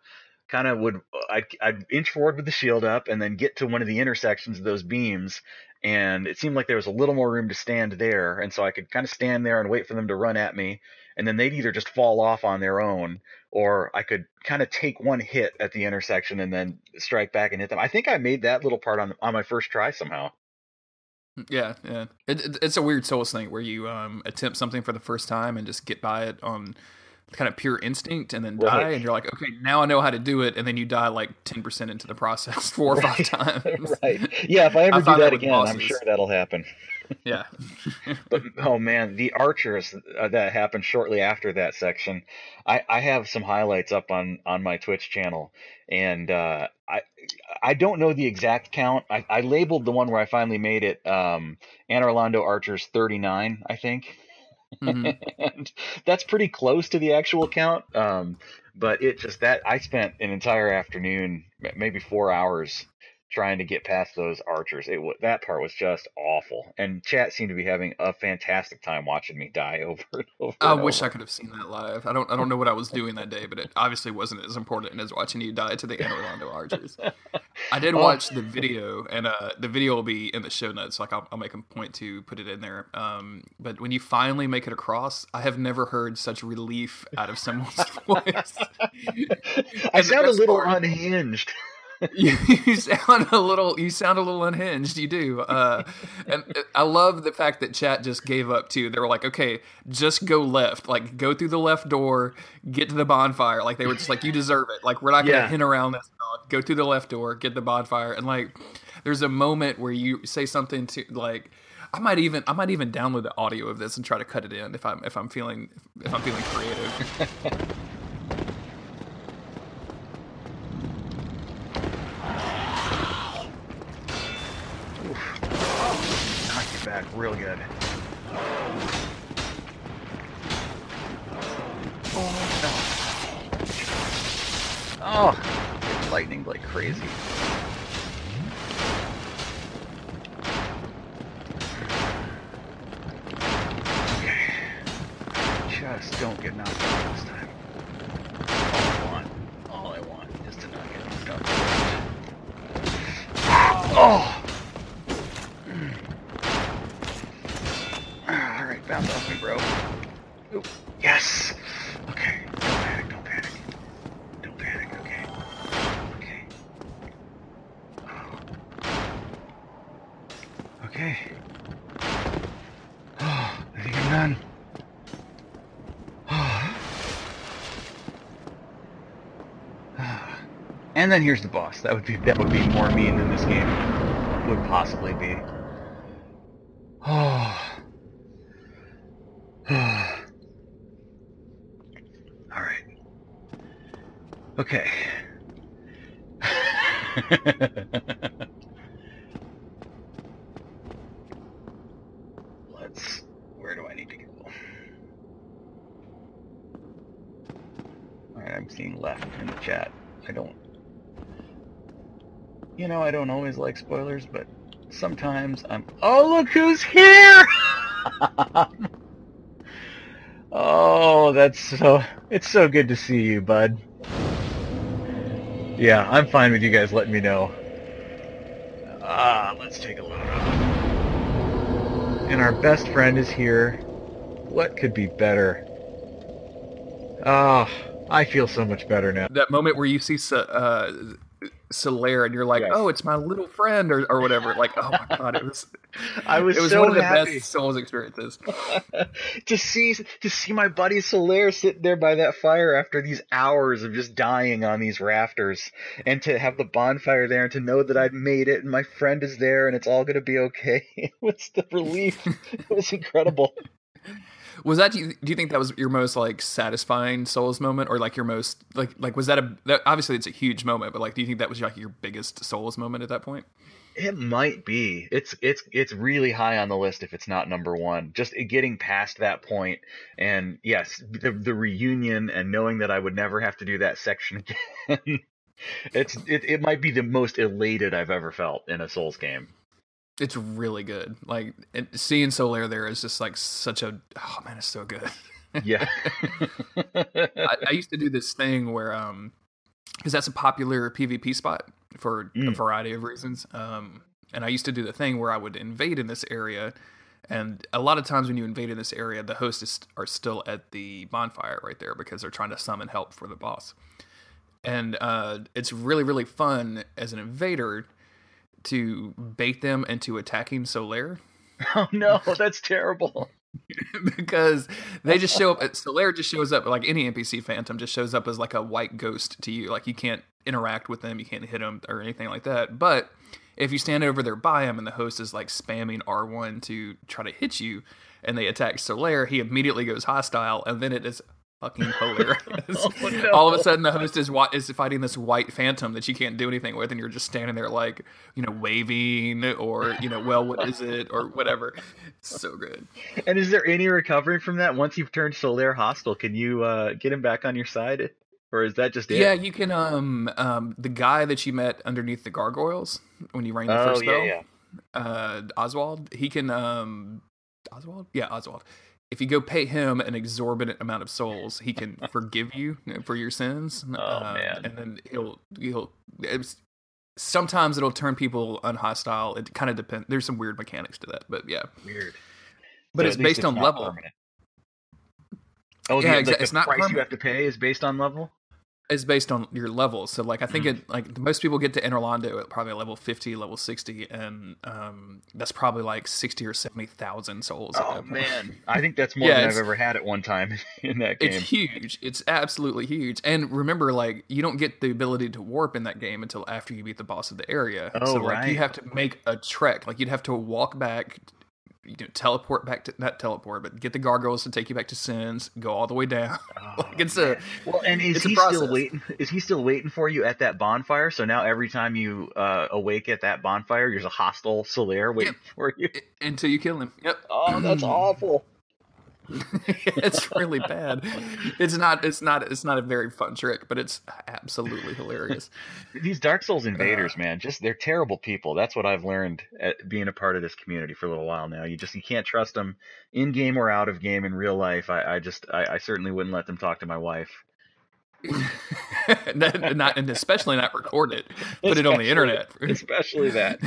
kind of would I'd, I'd inch forward with the shield up and then get to one of the intersections of those beams and it seemed like there was a little more room to stand there and so i could kind of stand there and wait for them to run at me and then they'd either just fall off on their own or i could kind of take one hit at the intersection and then strike back and hit them. I think i made that little part on on my first try somehow. Yeah yeah. It, it, it's a weird souls thing where you um attempt something for the first time and just get by it on kind of pure instinct and then right. die and you're like okay now i know how to do it and then you die like 10% into the process four or five times. Right. Yeah if i ever I do that again i'm sure that'll happen. Yeah. But oh man the archers uh, that happened shortly after that section i i have some highlights up on on my twitch channel and uh i i don't know the exact count. I i labeled the one where i finally made it um Anor Londo archers 39 i think Mm-hmm. and that's pretty close to the actual count. Um, but it just that I spent an entire afternoon, maybe four hours, trying to get past those archers. It that part was just awful, and chat seemed to be having a fantastic time watching me die over and over. I and wish over. I could have seen that live. I don't I don't know what I was doing that day, but it obviously wasn't as important as watching you die to the Anor Londo archers. I did oh. watch the video, and uh, the video will be in the show notes. Like I'll, I'll make a point to put it in there. Um, but when you finally make it across, I have never heard such relief out of someone's voice. I sound a little part, unhinged. you, you, sound a little you sound a little unhinged. You do. Uh, and i love the fact that chat just gave up too. They were like okay just go left. Like go through the left door get to the bonfire. Like they were just like you deserve it. Like we're not gonna yeah. hint around this go through the left door get the bonfire. And like there's a moment where you say something to like I might even I might even download the audio of this and try to cut it in if I'm if I'm feeling if I'm feeling creative. back real good. Oh, no. oh lightning like crazy. Okay. Just don't get knocked out And then here's the boss. That would be that would be more mean than this game would possibly be. Oh. All right. Okay. Let's. Where do I need to go? All right, I'm seeing left in the chat. I don't you know, I don't always like spoilers, but sometimes I'm. Oh, look who's here! oh, that's so. It's so good to see you, bud. Yeah, I'm fine with you guys letting me know. Ah, let's take a load look. And our best friend is here. What could be better? Ah, I feel so much better now. That moment where you see uh, Solaire and you're like, yes. oh, it's my little friend or, or whatever. Like, oh my god, it was. I was. It was so one of the happy. best Souls experiences. to see to see my buddy Solaire sitting there by that fire after these hours of just dying on these rafters, and to have the bonfire there, and to know that I'd made it, and my friend is there, and it's all gonna be okay. it was the relief. it was incredible. Was that do you, do you, think that was your most like satisfying Souls moment, or like your most like like was that a that, obviously it's a huge moment, but like do you think that was like your biggest Souls moment at that point? It might be. It's it's it's really high on the list if it's not number one. Just getting past that point, and yes, the the reunion and knowing that I would never have to do that section again. it's it, it might be the most elated I've ever felt in a Souls game it's really good. Like seeing Solaire there is just like such a oh man, it's so good. yeah, I, I, used to do this thing where um, because that's a popular PvP spot for mm. a variety of reasons. Um, and I used to do the thing where I would invade in this area, and a lot of times when you invade in this area, the hosts are still at the bonfire right there because they're trying to summon help for the boss. And uh, it's really really fun as an invader to bait them into attacking Solaire. Oh no, that's terrible. because they just show up. Uh, Solaire just shows up like any NPC Phantom just shows up as like a white ghost to you. Like you can't interact with them, you can't hit them or anything like that. But if you stand over there by him and the host is like spamming R1 to try to hit you, and they attack Solaire, he immediately goes hostile, and then it is fucking hilarious. oh, no. All of a sudden, the host is is fighting this white phantom that you can't do anything with, and you're just standing there like you know waving or you know, well, what is it or whatever. so good. And is there any recovery from that once you've turned Solaire hostile? Can you uh, get him back on your side? Or is that just it? Yeah, you can. Um, um, the guy that you met underneath the gargoyles when you rang the oh, first yeah, bell, yeah. uh, Oswald. He can. Um, Oswald. Yeah, Oswald if you go pay him an exorbitant amount of souls, he can forgive you for your sins. Oh uh, man! And then he'll he'll. sometimes it'll turn people unhostile. It kind of depends. There's some weird mechanics to that, but yeah, weird. But so it's based it's on level. Permanent. Oh, yeah, the, like it's the not price you have to pay is based on level is based on your levels. So like I think mm. it like most people get to Anor Londo at probably level fifty, level sixty, and um, that's probably like sixty or seventy thousand souls. Oh man, I think that's more yeah, than I've ever had at one time in that game. It's huge. It's absolutely huge. And remember, like you don't get the ability to warp in that game until after you beat the boss of the area. Oh, so like right. you have to make a trek. Like you'd have to walk back you know, teleport back to not teleport, but get the gargoyles to take you back to Sen's, go all the way down. Oh, like it's a well, and is he still waiting? Is he still waiting for you at that bonfire? So now every time you uh, awake at that bonfire, there's a hostile Solaire waiting yep. for you until you kill him. Yep. Oh, that's awful. it's really bad. It's not. It's not. It's not a very fun trick, but it's absolutely hilarious. These Dark Souls invaders, uh, man, just they're terrible people. That's what I've learned at being a part of this community for a little while now. You just you can't trust them in game or out of game in real life. I, I just I, I certainly wouldn't let them talk to my wife. not and especially not record it. Put especially, it on the internet. especially that.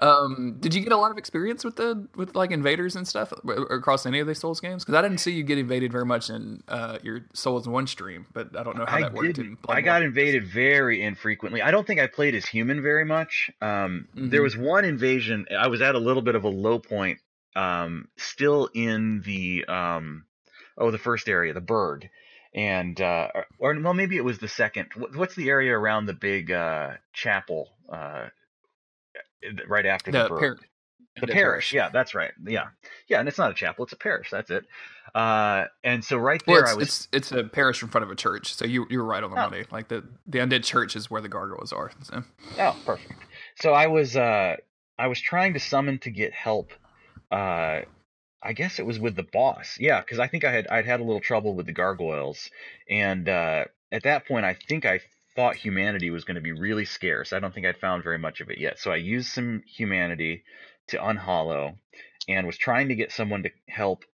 um, did you get a lot of experience with the with like invaders and stuff across any of these Souls games? Because I didn't see you get invaded very much in uh, your Souls One stream, but I don't know how I that worked. I got invaded very infrequently. I don't think I played as human very much. Um, mm-hmm. There was one invasion. I was at a little bit of a low point. Um, still in the um, oh the first area, the Burg and uh, or well maybe it was the second. What's the area around the big uh, chapel uh, right after the, the Par- the parish. parish. Yeah, that's right. Yeah, yeah, and it's not a chapel; it's a parish. That's it. Uh, and so right there, well, it's, I was. It's, it's a parish in front of a church, so you you were right on the oh. money. Like the the undead church is where the gargoyles are. So. Oh, perfect. So I was uh I was trying to summon to get help. Uh, I guess it was with the boss. Yeah, because I think I had I'd had a little trouble with the gargoyles, and uh, at that point, I think I thought humanity was going to be really scarce. I don't think I'd found very much of it yet. So I used some humanity to unhollow and was trying to get someone to help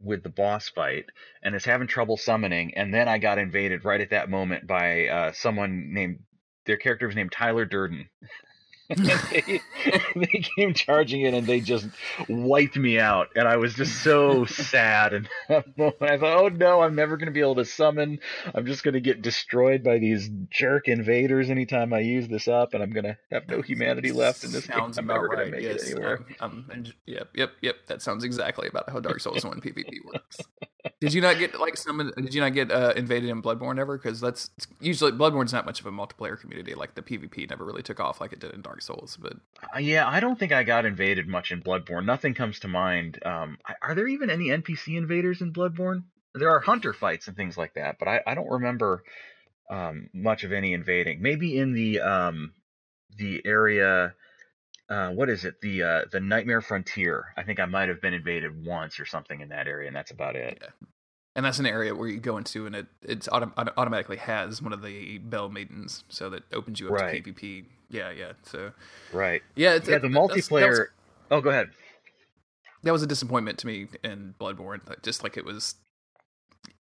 with the boss fight and is having trouble summoning and then I got invaded right at that moment by uh, someone named their character was named Tyler Durden they, they came charging in and they just wiped me out and i was just so sad and i thought oh no i'm never going to be able to summon i'm just going to get destroyed by these jerk invaders anytime i use this up and i'm going to have no humanity left in this sounds game. i'm never right. going to make yes. it anywhere um, um, yep yep yep that sounds exactly about how dark souls 1 pvp works did you not get like some did you not get uh, invaded in bloodborne ever because that's usually bloodborne's not much of a multiplayer community like the pvp never really took off like it did in dark Souls, but uh, yeah, I don't think I got invaded much in Bloodborne. Nothing comes to mind. Um, are there even any NPC invaders in Bloodborne? There are hunter fights and things like that, but I, I don't remember um, much of any invading. Maybe in the um, the area. Uh, what is it? The uh, the Nightmare Frontier. I think I might have been invaded once or something in that area, and that's about it. Yeah and that's an area where you go into and it it's autom- automatically has one of the bell maidens so that opens you up right. to pvp yeah yeah so right yeah yeah the multiplayer was, oh go ahead that was a disappointment to me in bloodborne just like it was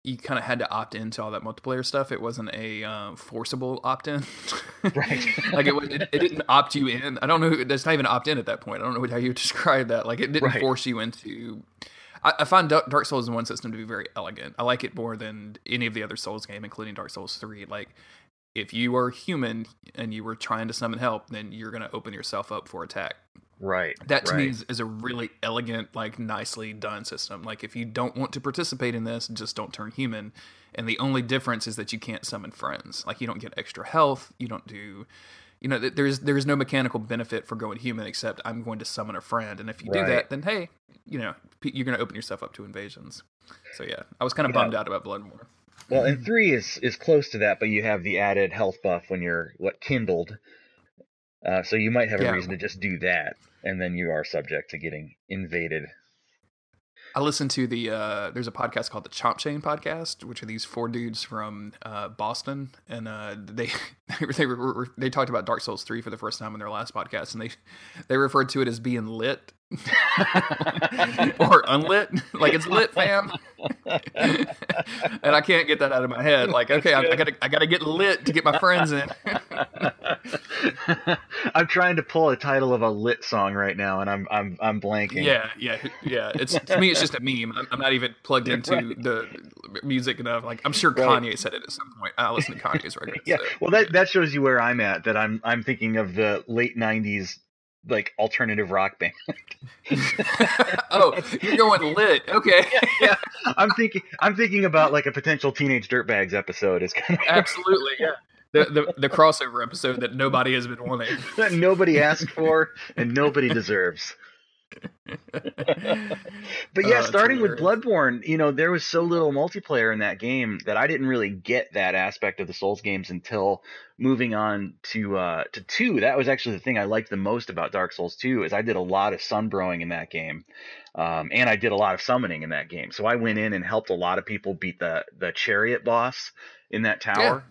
you kind of had to opt into all that multiplayer stuff. It wasn't a uh, forcible opt in, right? like it, it, it, didn't opt you in. I don't know. That's not even opt in at that point. I don't know how you describe that. Like it didn't right. force you into I, I find Dark Souls in one system to be very elegant. I like it more than any of the other Souls game, including Dark Souls three. Like if you are human and you were trying to summon help, then you're going to open yourself up for attack. Right. That to right. me is, is, a really elegant, like nicely done system. Like if you don't want to participate in this, just don't turn human. And the only difference is that you can't summon friends. Like you don't get extra health. You don't do you know, there's there's no mechanical benefit for going human except I'm going to summon a friend, and if you right. do that, then hey, you know, you're going to open yourself up to invasions. So yeah, I was kind of yeah. bummed out about Bloodborne. Well, and three is is close to that, but you have the added health buff when you're what kindled. Uh, so you might have a yeah. reason to just do that, and then you are subject to getting invaded. I listened to the uh, there's a podcast called the Chomp Chain podcast, which are these four dudes from uh, Boston, and uh, they they they, they talked about Dark Souls three for the first time in their last podcast, and they they referred to it as being lit or unlit, like it's lit, fam. and I can't get that out of my head. Like, okay, I, I, gotta I gotta get lit to get my friends in. I'm trying to pull a title of a lit song right now, and I'm I'm I'm blanking. Yeah, yeah, yeah. It's to me, it's just a meme. I'm, I'm not even plugged into right. the music enough. Like, I'm sure Kanye right. said it at some point. I listen to Kanye's records. yeah, so. well, that that shows you where I'm at. That I'm I'm thinking of the late '90s like alternative rock band. oh, you're going lit. Okay. yeah, yeah, I'm thinking I'm thinking about like a potential teenage dirtbags episode is kind of Absolutely, yeah. The, the the crossover episode that nobody has been wanting. that nobody asked for and nobody deserves. but yeah, oh, starting with Bloodborne, you know, there was so little multiplayer in that game that I didn't really get that aspect of the Souls games until moving on to uh, to two. That was actually the thing I liked the most about Dark Souls two is I did a lot of sunbroing in that game, um, and I did a lot of summoning in that game. So I went in and helped a lot of people beat the the chariot boss in that tower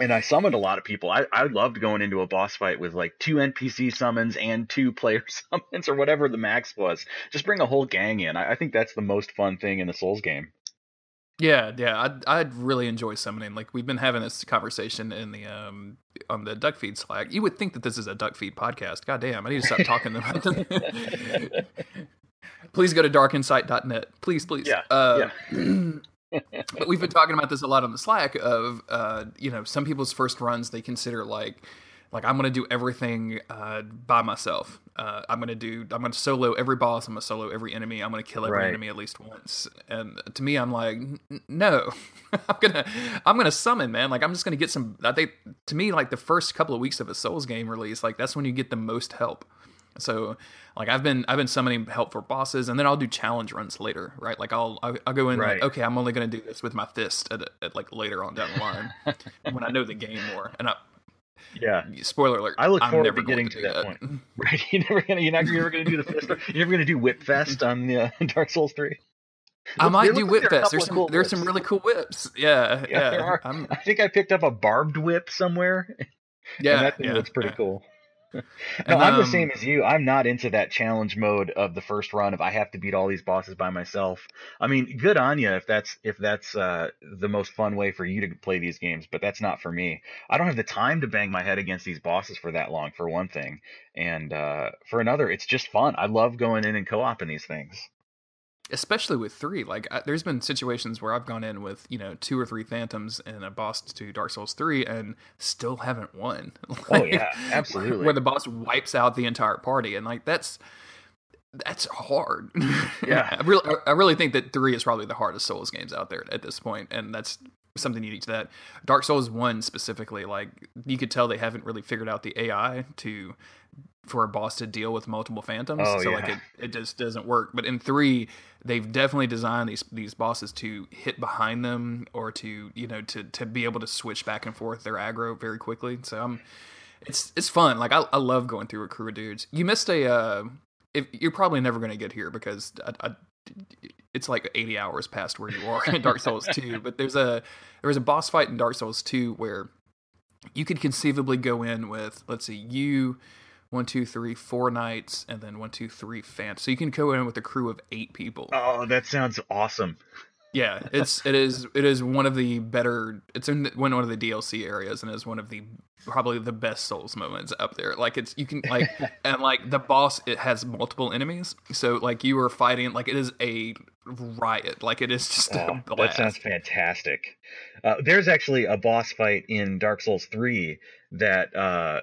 and I summoned a lot of people. I, I loved going into a boss fight with like two NPC summons and two player summons or whatever the max was. Just bring a whole gang in. I, I think that's the most fun thing in the Souls game. Yeah, yeah, I'd, I'd really enjoy summoning. Like we've been having this conversation in the um on the Duckfeed Slack. You would think that this is a Duckfeed podcast. God damn, I need to stop talking about them. please go to darkinsight.net. Please, please. Yeah. Uh, yeah. but we've been talking about this a lot on the Slack of uh, you know some people's first runs they consider like like I'm gonna do everything uh, by myself. Uh, I'm gonna do I'm gonna solo every boss. I'm gonna solo every enemy. I'm gonna kill every right. enemy at least once. And to me, I'm like, no, I'm gonna I'm gonna summon, man. Like I'm just gonna get some. I think to me, like the first couple of weeks of a Souls game release, like that's when you get the most help So like I've been I've been summoning help for bosses, and then I'll do challenge runs later, right? Like I'll I'll, I'll go in Right. like okay, I'm only gonna do this with my fist at, at like later on down the line when I know the game more. And I, Yeah. spoiler alert, I look I'm forward never to getting to, to do that point. Right. You're never gonna you're not you're never gonna do the fist. You're never gonna do Whip Fest on the uh, Dark Souls three. I might do like whip there fest. There's some cool there's some really cool whips. Yeah, Yeah, yeah. there are. I'm, I think I picked up a barbed whip somewhere. yeah, and that thing yeah, looks pretty yeah. cool. No, I'm the um, same as you. I'm not into that challenge mode of the first run of I have to beat all these bosses by myself. I mean, good on you if that's if that's uh, the most fun way for you to play these games, but that's not for me. I don't have the time to bang my head against these bosses for that long, for one thing, and uh, for another, it's just fun. I love going in and co-oping these things. Especially with three like I, there's been situations where i've gone in with you know two or three phantoms and a boss to dark souls 3 and still haven't won Oh yeah, absolutely. where the boss wipes out the entire party and like that's that's hard Yeah. i really i really think that 3 is probably the hardest souls games out there at this point and that's something unique to that dark souls 1 specifically like you could tell they haven't really figured out the ai to for a boss to deal with multiple phantoms. Oh, so like it, it just doesn't work. But in 3 they've definitely designed these these bosses to hit behind them or to you know to to be able to switch back and forth their aggro very quickly. So i'm it's it's fun. Like i, I love going through a crew of dudes. You missed a uh if you're probably never going to get here because I, I, it's like 80 hours past where you are in dark souls 2 but there's a there was a boss fight in dark souls 2 where you could conceivably go in with let's see you one two three four knights and then one two three fans. So you can go in with a crew of eight people. Oh, that sounds awesome. yeah it's it is it is one of the better it's in one one of the dlc areas and is one of the probably the best souls moments up there. Like it's you can like and like the boss it has multiple enemies. So like you are fighting like it is a riot. Like it is just a that sounds fantastic. Uh, there's actually a boss fight in Dark Souls 3 that uh,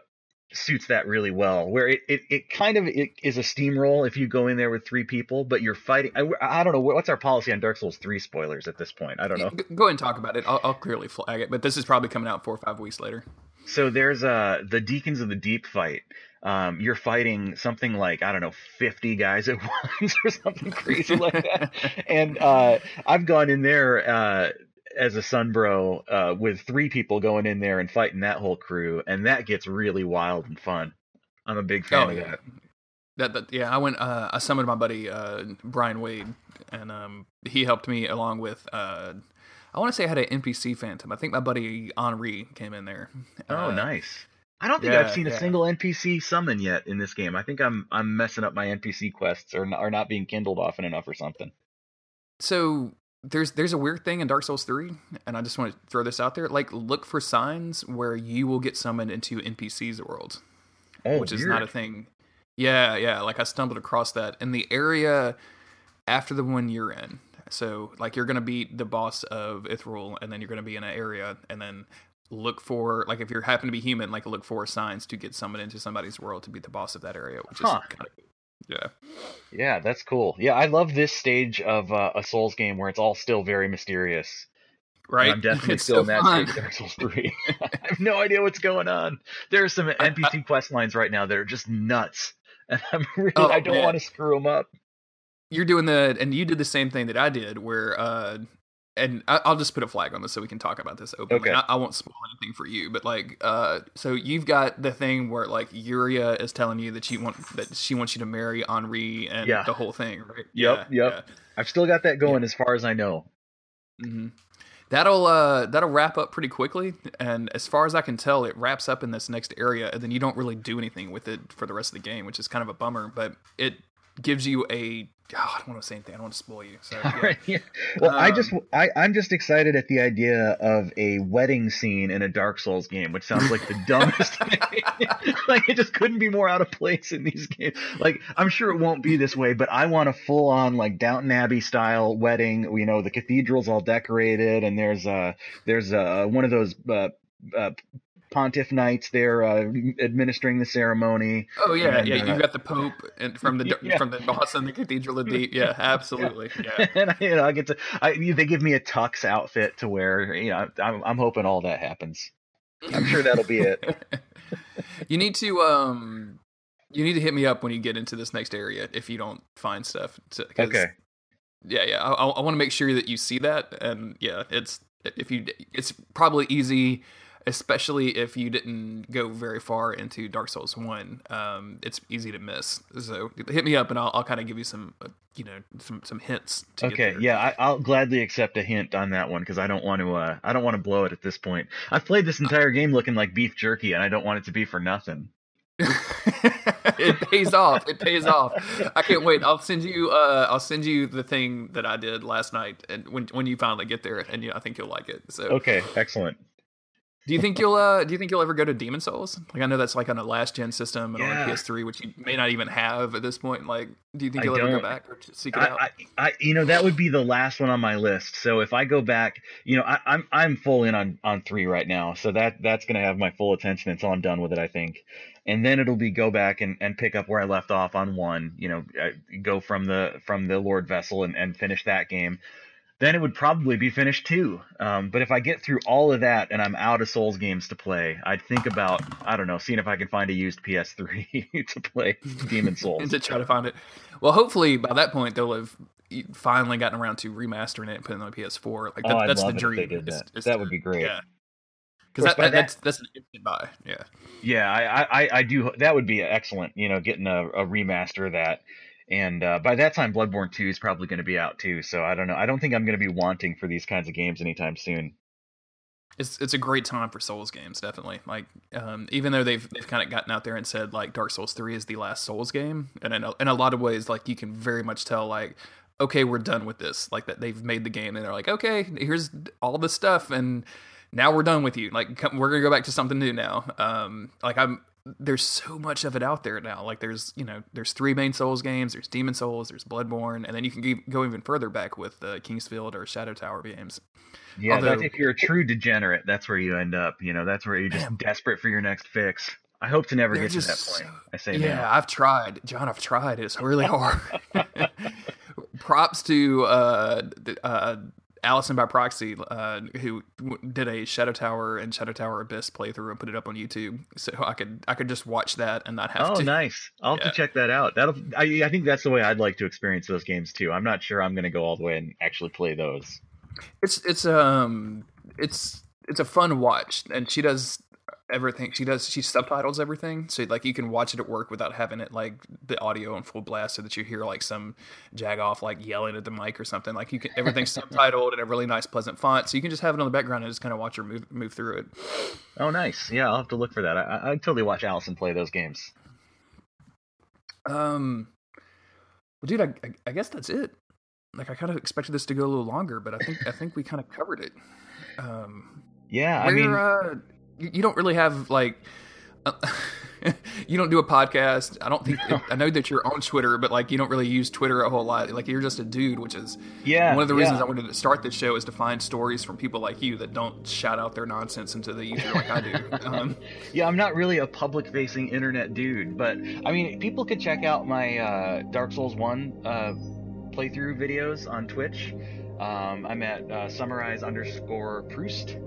suits that really well, where it, it, it kind of it is a steamroll if you go in there with three people, but you're fighting. I, I don't know. What's our policy on Dark Souls 3 spoilers at this point? I don't know. Go ahead and talk about it I'll, I'll clearly flag it but this is probably coming out four or five weeks later So there's uh, the Deacons of the Deep fight. Um, you're fighting something like I don't know, 50 guys at once or something crazy like that. and uh, I've gone in there uh, as a Sunbro uh, with three people going in there and fighting that whole crew, and that gets really wild and fun. I'm a big fan Oh of yeah, that. that, that yeah. I went. Uh, I summoned my buddy uh, Brian Wade, and um, he helped me along with. Uh, I want to say I had an NPC phantom. I think my buddy Anri came in there. Oh, Uh, nice. I don't think yeah, I've seen a yeah. single NPC summon yet in this game. I think I'm I'm messing up my NPC quests or are not being kindled often enough or something. So there's there's a weird thing in Dark Souls three, and I just want to throw this out there. Like, look for signs where you will get summoned into NPC's world. Oh, which is not a thing. Yeah, yeah. Like I stumbled across that in the area after the one you're in. So like you're gonna beat the boss of Irithyll, and then you're gonna be in an area, and then look for like if you happen to be human, like look for signs to get summoned into somebody's world to beat the boss of that area, which is kind of yeah. Yeah, that's cool. Yeah, I love this stage of uh, a Souls game where it's all still very mysterious. And Right. I'm definitely It's still so in that fun. stage of Dark Souls 3. I have no idea what's going on. There are some NPC quest lines right now that are just nuts. And I'm really, Oh, I don't man. want to screw them up. You're doing the and you did the same thing that I did, where uh and I, I'll just put a flag on this so we can talk about this openly. Okay. I, I won't spoil anything for you, but like, uh, so you've got the thing where like Yuria is telling you that she want that she wants you to marry Anri and Yeah. the whole thing, right? Yep, yep. I've still got that going as far as I know. hmm That'll uh that'll wrap up pretty quickly, and as far as I can tell, it wraps up in this next area, and then you don't really do anything with it for the rest of the game, which is kind of a bummer. But it gives you a oh, I don't want to say anything. I don't want to spoil you. So yeah. Right, yeah. Well, I just Um, I, I'm just excited at the idea of a wedding scene in a Dark Souls game, which sounds like the dumbest thing. like it just couldn't be more out of place in these games. Like I'm sure it won't be this way, but I want a full on like Downton Abbey style wedding. You know, the cathedral's all decorated, and there's uh there's uh one of those uh, uh pontiff knights there uh, administering the ceremony. Oh yeah, And, yeah. uh, You've got the Pope and from the Yeah. from the boss in the Cathedral of Deep. Yeah, absolutely. Yeah. and I, you know, I get to, I, they give me a tux outfit to wear. You know, I'm, I'm hoping all that happens. I'm sure that'll be it. you need to um you need to hit me up when you get into this next area if you don't find stuff. To, okay. Yeah, yeah. I, I want to make sure that you see that, and yeah, it's if you, it's probably easy especially if you didn't go very far into Dark Souls One. Um, it's easy to miss. So hit me up, and I'll, I'll kind of give you some, uh, you know, some some hints. okay, yeah, I, will gladly accept a hint on that one because I don't want to. Uh, I don't want to blow it at this point. I've played this entire game looking like beef jerky, and I don't want it to be for nothing. it pays off. It pays off. I can't wait. I'll send you. Uh, I'll send you the thing that I did last night, and when when you finally get there, and you, I think you'll like it. So okay, excellent. Do you think you'll uh do you think you'll ever go to Demon Souls? Like I know that's like on a last gen system and yeah. on PS3, which you may not even have at this point. Like, do you think you'll ever go back or seek it I, out? I, I, you know, that would be the last one on my list. So if I go back, you know, I, I'm I'm full in on on three right now. So that that's gonna have my full attention until I'm done with it. I think, and then it'll be go back and, and pick up where I left off on one. You know, go from the from the Lord Vessel and, and finish that game then it would probably be finished too. Um, but if I get through all of that and I'm out of Souls games to play, I'd think about I don't know, seeing if I can find a used PS3 to play Demon Souls and to try to find it. Well, hopefully by that point they'll have finally gotten around to remastering it and putting it on PS4. Like that, oh, that's the dream. that. It's that would be great. Yeah. Because that, that, that's that's an instant buy. Yeah. Yeah, I, I I do. That would be excellent. You know, getting a, a remaster of that and uh, by that time bloodborne 2 is probably going to be out too so i don't know. I don't think i'm going to be wanting for these kinds of games anytime soon. It's it's a great time for souls games definitely. Like um, even though they've they've kind of gotten out there and said like dark souls 3 is the last souls game and in a, in a lot of ways like you can very much tell like okay we're done with this. Like that they've made the game and they're like okay here's all the stuff and now we're done with you. Like come, we're gonna go back to something new now. Um like i'm there's so much of it out there now. Like there's you know there's three main Souls games. There's Demon Souls. There's Bloodborne, and then you can go even further back with the uh, King's Field or Shadow Tower games. Yeah, Although, if you're a true degenerate, that's where you end up. You know, that's where you're just man, desperate for your next fix. I hope to never get to that point. I say, yeah, now. I've tried, John. I've tried. It's really hard. Props to uh, uh, Allison by proxy, uh, who did a Shadow Tower and Shadow Tower Abyss playthrough and put it up on YouTube, so I could I could just watch that and not have oh, to. Oh, nice! I'll yeah. have to check that out. That'll I, I think that's the way I'd like to experience those games too. I'm not sure I'm going to go all the way and actually play those. It's it's um it's it's a fun watch, and she does everything she does she subtitles everything so like you can watch it at work without having it like the audio on full blast so that you hear like some jag off like yelling at the mic or something like you can everything's subtitled in a really nice pleasant font so you can just have it on the background and just kind of watch her move move through it. Oh nice. Yeah i'll have to look for that. I i totally watch allison play those games. Um well dude i i, I guess that's it. Like i kind of expected this to go a little longer but i think i think we kind of covered it. Um yeah, I mean, uh, you don't really have like uh, you don't do a podcast. I don't think no. I know that you're on Twitter, but like you don't really use Twitter a whole lot. Like you're just a dude, which is yeah. One of the reasons yeah. I wanted to start this show is to find stories from people like you that don't shout out their nonsense into the ether like I do. Um, yeah, I'm not really a public facing internet dude, but I mean, people could check out my uh, Dark Souls One uh, playthrough videos on Twitch. Um, I'm at uh, summarize underscore Proust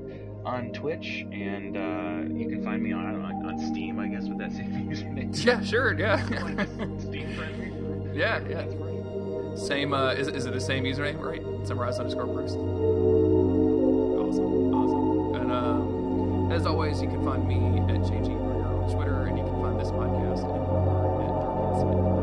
on Twitch, and uh, you can find me on, on, on Steam, I guess, with that same username. Yeah, sure, yeah. Steam friendly. Yeah, yeah. Right. Same. Uh, is is it the same username? Right. Summarize underscore Bruce. Awesome, awesome. And um, as always, you can find me at JG on Twitter, and you can find this podcast at Dark Insight.